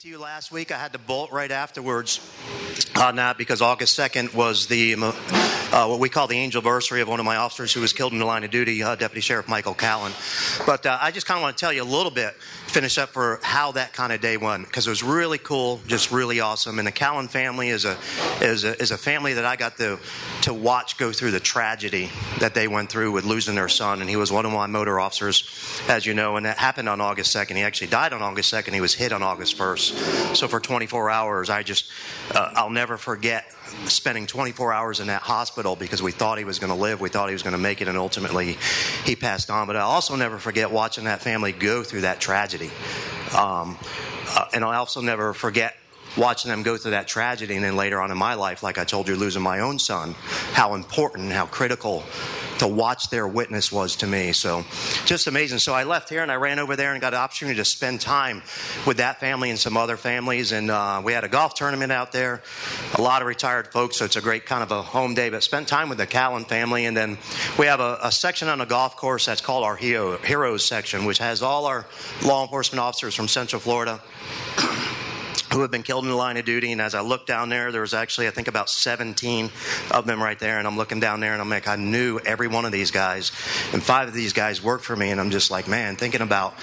to you last week. I had to bolt right afterwards on that because August 2nd was the uh, what we call the angel anniversary of one of my officers who was killed in the line of duty, uh, Deputy Sheriff Michael Callin. But uh, I just kind of want to tell you a little bit, finish up for how that kind of day went because it was really cool, just really awesome. And the Callin family is a is a, is a family that I got to to watch go through the tragedy that they went through with losing their son. And he was one of my motor officers, as you know, and that happened on August 2nd. He actually died on August 2nd. He was hit on August 1st. So for 24 hours, I just, uh, I'll never forget spending 24 hours in that hospital because we thought he was going to live, we thought he was going to make it, and ultimately he passed on. But I'll also never forget watching that family go through that tragedy. Um, uh, and I'll also never forget watching them go through that tragedy and then later on in my life like i told you losing my own son how important how critical to watch their witness was to me. So just amazing. So I left here and I ran over there and got an opportunity to spend time with that family and some other families. And uh, we had a golf tournament out there, a lot of retired folks. So it's a great kind of a home day, but spent time with the Callin family. And then we have a, a section on the golf course that's called our Hero, Heroes section, which has all our law enforcement officers from Central Florida who have been killed in the line of duty. And as I looked down there, there was actually, I think, about 17 of them right there. And I'm looking down there and I'm like, I knew every one of these guys. And five of these guys worked for me. And I'm just like, man, thinking about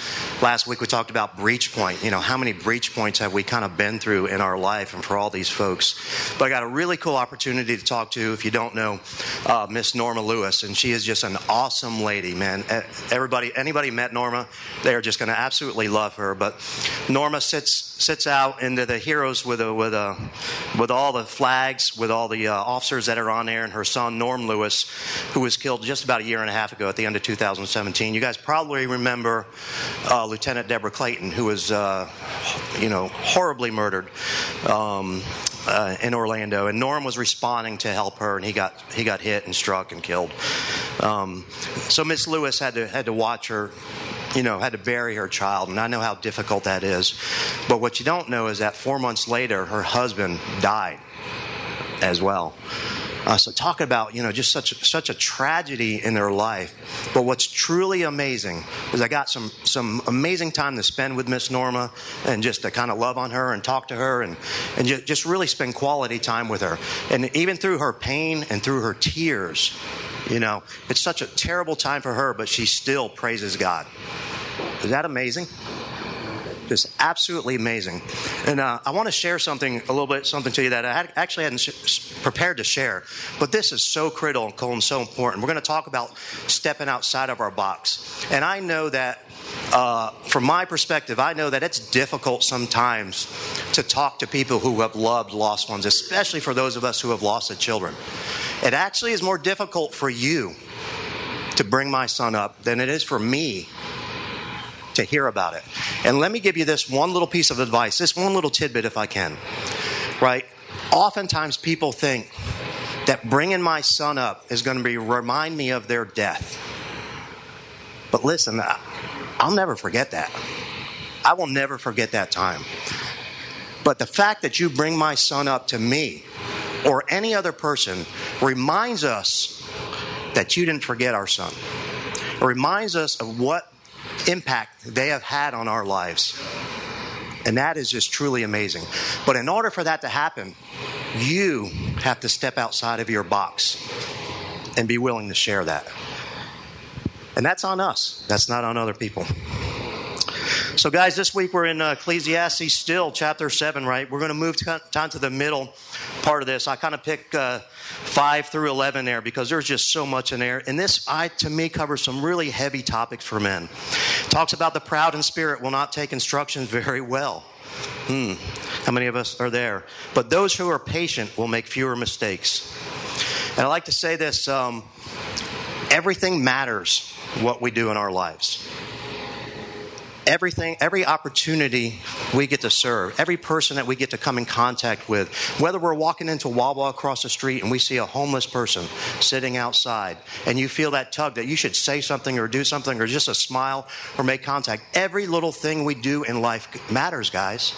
last week we talked about breach point. You know, how many breach points have we kind of been through in our life and for all these folks? But I got a really cool opportunity to talk to, if you don't know, uh, Miss Norma Lewis. And she is just an awesome lady, man. Everybody, anybody met Norma, they are just going to absolutely love her. But Norma sits, sits out in the heroes with a, with a, with all the flags, with all the uh, officers that are on there, and her son Norm Lewis, who was killed just about a year and a half ago at the end of 2017. You guys probably remember uh, Lieutenant Debra Clayton, who was, uh, you know, horribly murdered. Um, uh, in Orlando, and Norm was responding to help her, and he got he got hit and struck and killed. Um, so Miss Lewis had to had to watch her you know, had to bury her child, and I know how difficult that is. But what you don't know is that four months later, her husband died as well. Uh, so talk about you know just such such a tragedy in their life. But what's truly amazing is I got some some amazing time to spend with Miss Norma and just to kind of love on her and talk to her and and just, just really spend quality time with her. And even through her pain and through her tears, you know, it's such a terrible time for her, but she still praises God. Is that amazing? Just absolutely amazing. And uh, I want to share something, a little bit, something to you that I had, actually hadn't sh- prepared to share. But this is so critical and so important. We're going to talk about stepping outside of our box. And I know that uh, from my perspective, I know that it's difficult sometimes to talk to people who have loved lost ones, especially for those of us who have lost the children. It actually is more difficult for you to bring my son up than it is for me to hear about it. And let me give you this one little piece of advice, this one little tidbit if I can. Right? Oftentimes people think that bringing my son up is going to be remind me of their death. But listen, I'll never forget that. I will never forget that time. But the fact that you bring my son up to me or any other person reminds us that you didn't forget our son. It reminds us of what impact they have had on our lives. And that is just truly amazing. But in order for that to happen, you have to step outside of your box and be willing to share that. And that's on us, that's not on other people. So, guys, this week we're in uh, Ecclesiastes still, chapter 7, right? We're going to move down to the middle part of this. I kind of pick uh, 5 through 11 there because there's just so much in there. And this, I to me, covers some really heavy topics for men. Talks about the proud in spirit will not take instructions very well. Hmm. How many of us are there? But those who are patient will make fewer mistakes. And I like to say this um, everything matters what we do in our lives. Everything, every opportunity we get to serve, every person that we get to come in contact with, whether we're walking into Wawa across the street and we see a homeless person sitting outside and you feel that tug that you should say something or do something or just a smile or make contact, every little thing we do in life matters, guys.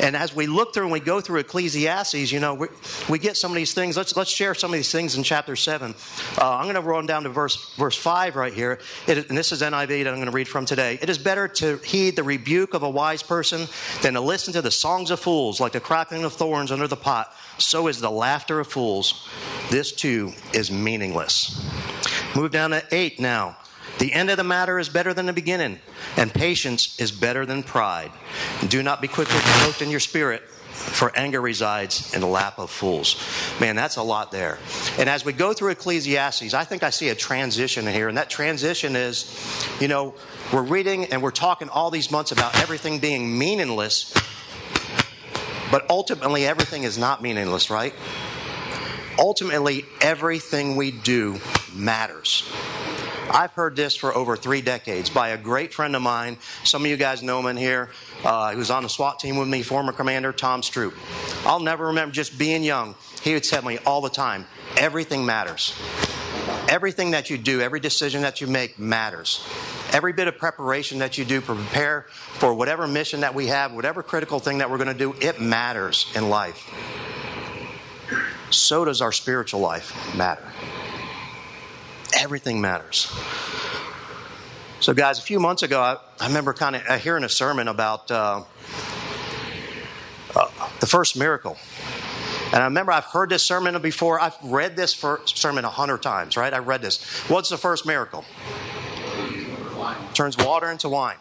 And as we look through and we go through Ecclesiastes, you know, we, we get some of these things. Let's, let's share some of these things in chapter 7. Uh, I'm going to run down to verse, verse 5 right here. It, and this is NIV that I'm going to read from today. It is better to heed the rebuke of a wise person than to listen to the songs of fools, like the crackling of thorns under the pot. So is the laughter of fools. This too is meaningless. Move down to 8 now. The end of the matter is better than the beginning, and patience is better than pride. Do not be quickly provoked in your spirit, for anger resides in the lap of fools. Man, that's a lot there. And as we go through Ecclesiastes, I think I see a transition here, and that transition is, you know, we're reading and we're talking all these months about everything being meaningless, but ultimately everything is not meaningless, right? Ultimately, everything we do matters. I've heard this for over three decades by a great friend of mine. Some of you guys know him in here. Uh, he was on the SWAT team with me, former commander Tom Stroop. I'll never remember just being young. He would tell me all the time everything matters. Everything that you do, every decision that you make matters. Every bit of preparation that you do prepare for whatever mission that we have, whatever critical thing that we're going to do, it matters in life. So does our spiritual life matter. Everything matters. So, guys, a few months ago, I, I remember kind of uh, hearing a sermon about uh, uh, the first miracle. And I remember I've heard this sermon before. I've read this sermon a hundred times, right? I read this. What's the first miracle? Turns water into wine.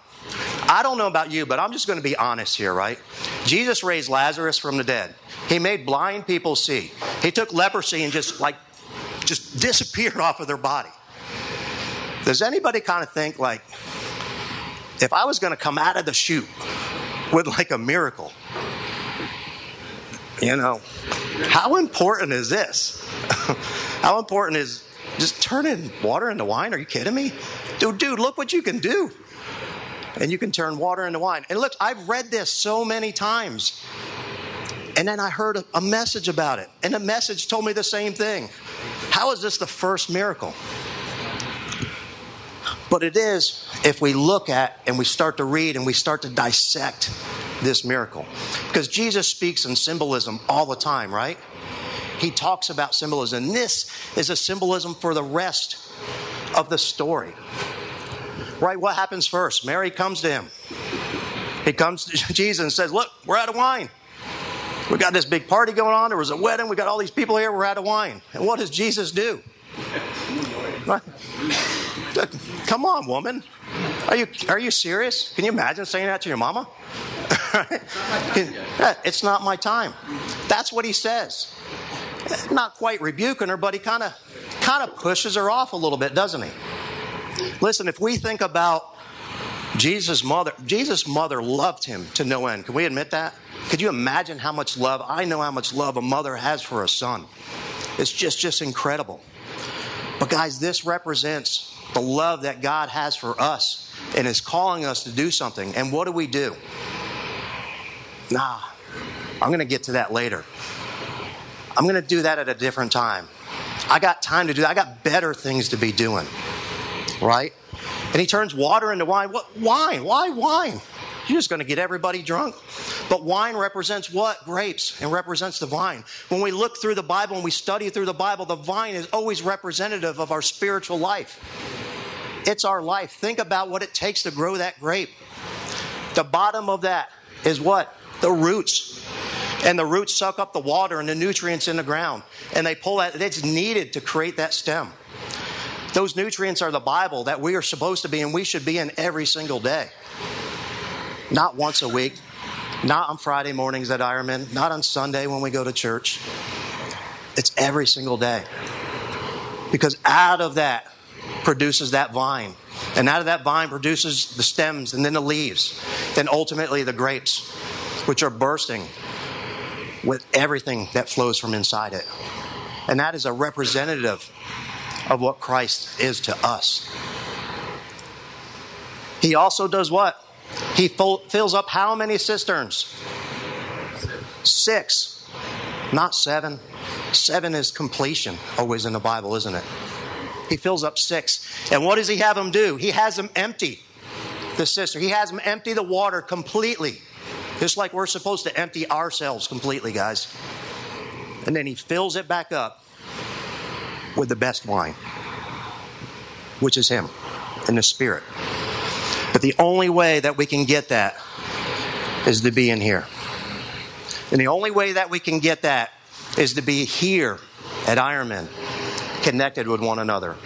I don't know about you, but I'm just going to be honest here, right? Jesus raised Lazarus from the dead. He made blind people see. He took leprosy and just like just disappeared off of their body. Does anybody kind of think like, if I was going to come out of the chute with like a miracle, you know, how important is this? how important is just turning water into wine? Are you kidding me? Dude, dude, look what you can do. And you can turn water into wine. And look, I've read this so many times. And then I heard a, a message about it. And the message told me the same thing. How is this the first miracle? But it is if we look at and we start to read and we start to dissect this miracle. Because Jesus speaks in symbolism all the time, right? He talks about symbolism. This is a symbolism for the rest of the story. Right? What happens first? Mary comes to him. He comes to Jesus and says, Look, we're out of wine. We got this big party going on. There was a wedding. We got all these people here. We're out of wine. And what does Jesus do? Come on, woman. Are you, are you serious? Can you imagine saying that to your mama? it's not my time. That's what he says. Not quite rebuking her, but he kind of kind of pushes her off a little bit, doesn't he? Listen, if we think about Jesus' mother, Jesus' mother loved him to no end. Can we admit that? Could you imagine how much love? I know how much love a mother has for a son. It's just just incredible. But guys, this represents the love that God has for us and is calling us to do something. And what do we do? Nah, I'm going to get to that later. I'm going to do that at a different time. I got time to do that. I got better things to be doing. Right? And he turns water into wine. What wine? Why wine? You're just going to get everybody drunk. But wine represents what? Grapes and represents the vine. When we look through the Bible and we study through the Bible, the vine is always representative of our spiritual life. It's our life. Think about what it takes to grow that grape. The bottom of that is what? The roots. And the roots suck up the water and the nutrients in the ground. And they pull that, it's needed to create that stem. Those nutrients are the Bible that we are supposed to be and we should be in every single day. Not once a week, not on Friday mornings at Ironman, not on Sunday when we go to church. It's every single day. Because out of that produces that vine. And out of that vine produces the stems and then the leaves. Then ultimately the grapes, which are bursting with everything that flows from inside it. And that is a representative of what Christ is to us. He also does what? He fills up how many cisterns? Six, not seven. Seven is completion, always in the Bible, isn't it? He fills up six. And what does he have them do? He has them empty the cistern. He has them empty the water completely. Just like we're supposed to empty ourselves completely, guys. And then he fills it back up with the best wine, which is him and the Spirit. But the only way that we can get that is to be in here. And the only way that we can get that is to be here at Ironman, connected with one another.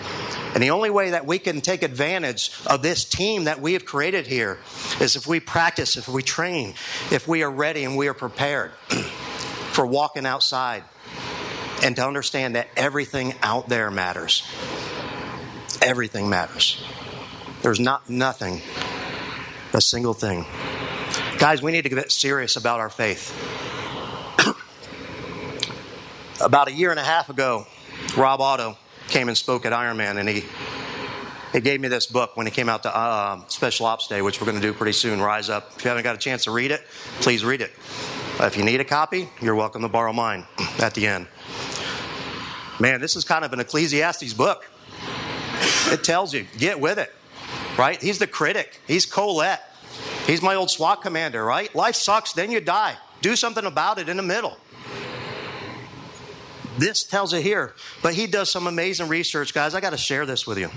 And the only way that we can take advantage of this team that we have created here is if we practice, if we train, if we are ready and we are prepared for walking outside and to understand that everything out there matters. Everything matters. There's not nothing, a single thing. Guys, we need to get serious about our faith. about a year and a half ago, Rob Otto came and spoke at Ironman, and he he gave me this book when he came out to uh, Special Ops Day, which we're going to do pretty soon. Rise Up. If you haven't got a chance to read it, please read it. Uh, if you need a copy, you're welcome to borrow mine at the end. Man, this is kind of an Ecclesiastes book. It tells you, get with it, right? He's the critic. He's Qoheleth. He's my old SWAT commander, right? Life sucks, then you die. Do something about it in the middle. This tells it here. But he does some amazing research, guys. I got to share this with you.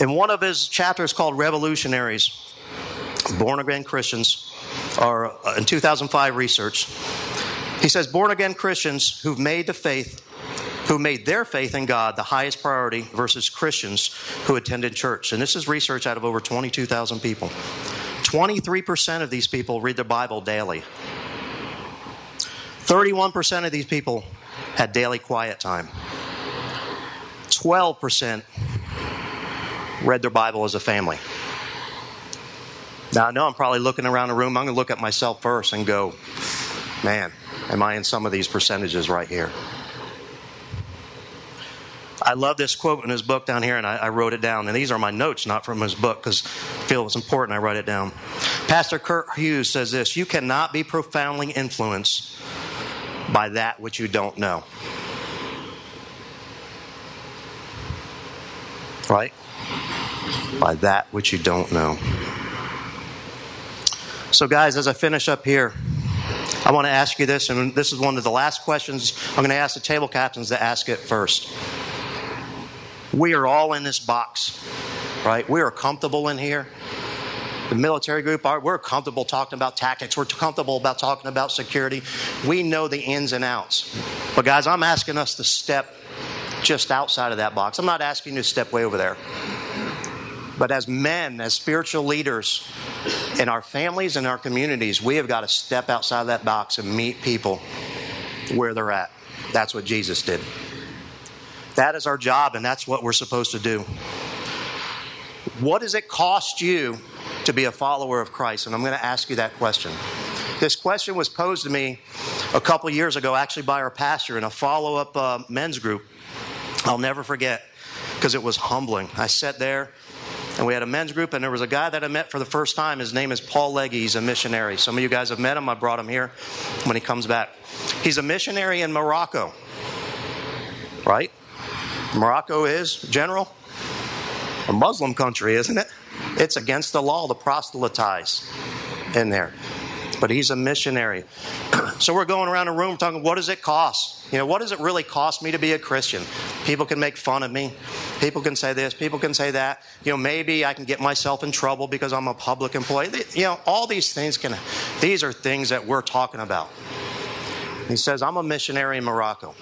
In one of his chapters called Revolutionaries, Born Again Christians, or uh, in 2005 research, he says born again Christians who've made the faith, who made their faith in God the highest priority versus Christians who attended church. And this is research out of over 22,000 people. 23% of these people read the Bible daily. 31% of these people had daily quiet time. 12% read their Bible as a family. Now, I know I'm probably looking around the room. I'm going to look at myself first and go, man, am I in some of these percentages right here? I love this quote in his book down here, and I, I wrote it down. And these are my notes, not from his book, because I feel it's important I write it down. Pastor Kurt Hughes says this You cannot be profoundly influenced by that which you don't know. Right? By that which you don't know. So, guys, as I finish up here, I want to ask you this, and this is one of the last questions I'm going to ask the table captains to ask it first. We are all in this box, right? We are comfortable in here. The military group, we're comfortable talking about tactics. We're comfortable about talking about security. We know the ins and outs. But, guys, I'm asking us to step just outside of that box. I'm not asking you to step way over there. But as men, as spiritual leaders in our families and our communities, we have got to step outside that box and meet people where they're at. That's what Jesus did. That is our job, and that's what we're supposed to do. What does it cost you to be a follower of Christ? And I'm going to ask you that question. This question was posed to me a couple years ago, actually by our pastor in a follow up uh, men's group. I'll never forget because it was humbling. I sat there and we had a men's group, and there was a guy that I met for the first time. His name is Paul Legge. He's a missionary. Some of you guys have met him. I brought him here when he comes back. He's a missionary in Morocco, right? Morocco is, General, a Muslim country, isn't it? It's against the law to proselytize in there. But he's a missionary. so we're going around the room talking, what does it cost? You know, what does it really cost me to be a Christian? People can make fun of me. People can say this. People can say that. You know, maybe I can get myself in trouble because I'm a public employee. You know, all these things can, these are things that we're talking about. He says, I'm a missionary in Morocco.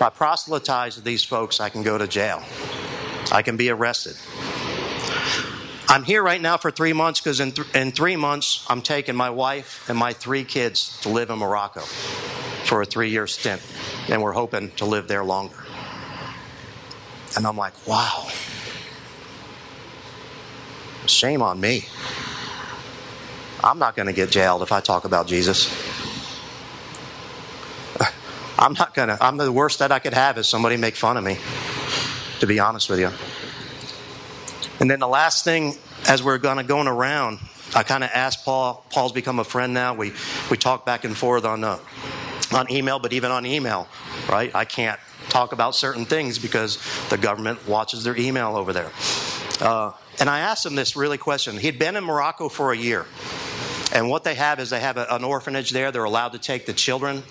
If I proselytize these folks, I can go to jail. I can be arrested. I'm here right now for three months because in, th- in three months, I'm taking my wife and my three kids to live in Morocco for a three year stint. And we're hoping to live there longer. And I'm like, wow. Shame on me. I'm not going to get jailed if I talk about Jesus. I'm not going to, I'm the worst that I could have is somebody make fun of me, to be honest with you. And then the last thing, as we're to going around, I kind of asked Paul. Paul's become a friend now. We we talk back and forth on uh, on email, but even on email, right? I can't talk about certain things because the government watches their email over there. Uh, and I asked him this really question. He'd been in Morocco for a year. And what they have is they have a, an orphanage there. They're allowed to take the children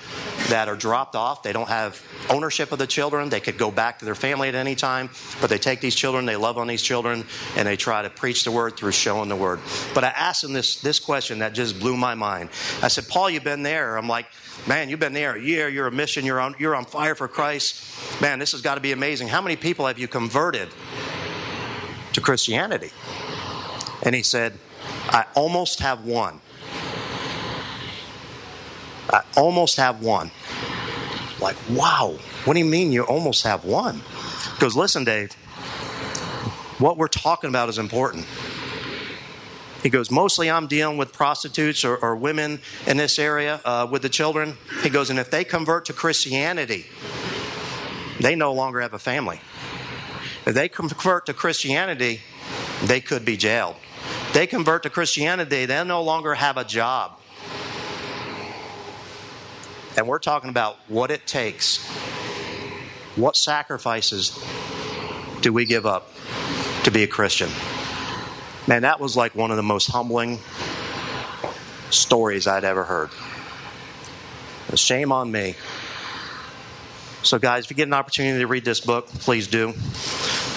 that are dropped off. They don't have ownership of the children. They could go back to their family at any time, but they take these children, they love on these children, and they try to preach the word through showing the word. But I asked him this, this question that just blew my mind. I said, Paul, you've been there. I'm like, man, you've been there a year, you're a mission, you're on, you're on fire for Christ. Man, this has got to be amazing. How many people have you converted to Christianity? And he said, I almost have one. I almost have one. Like, wow, what do you mean you almost have one? Because listen, Dave, what we're talking about is important. He goes, mostly I'm dealing with prostitutes or, or women in this area uh, with the children. He goes, and if they convert to Christianity, they no longer have a family. If they convert to Christianity, they could be jailed. They convert to Christianity, they no longer have a job. And we're talking about what it takes. What sacrifices do we give up to be a Christian? Man, that was like one of the most humbling stories I'd ever heard. Shame on me. So, guys, if you get an opportunity to read this book, please do.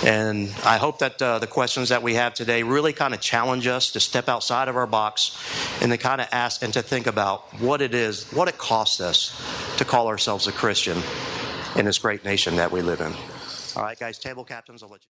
And I hope that uh, the questions that we have today really kind of challenge us to step outside of our box and to kind of ask and to think about what it is, what it costs us to call ourselves a Christian in this great nation that we live in. All right, guys, table captains, I'll let you.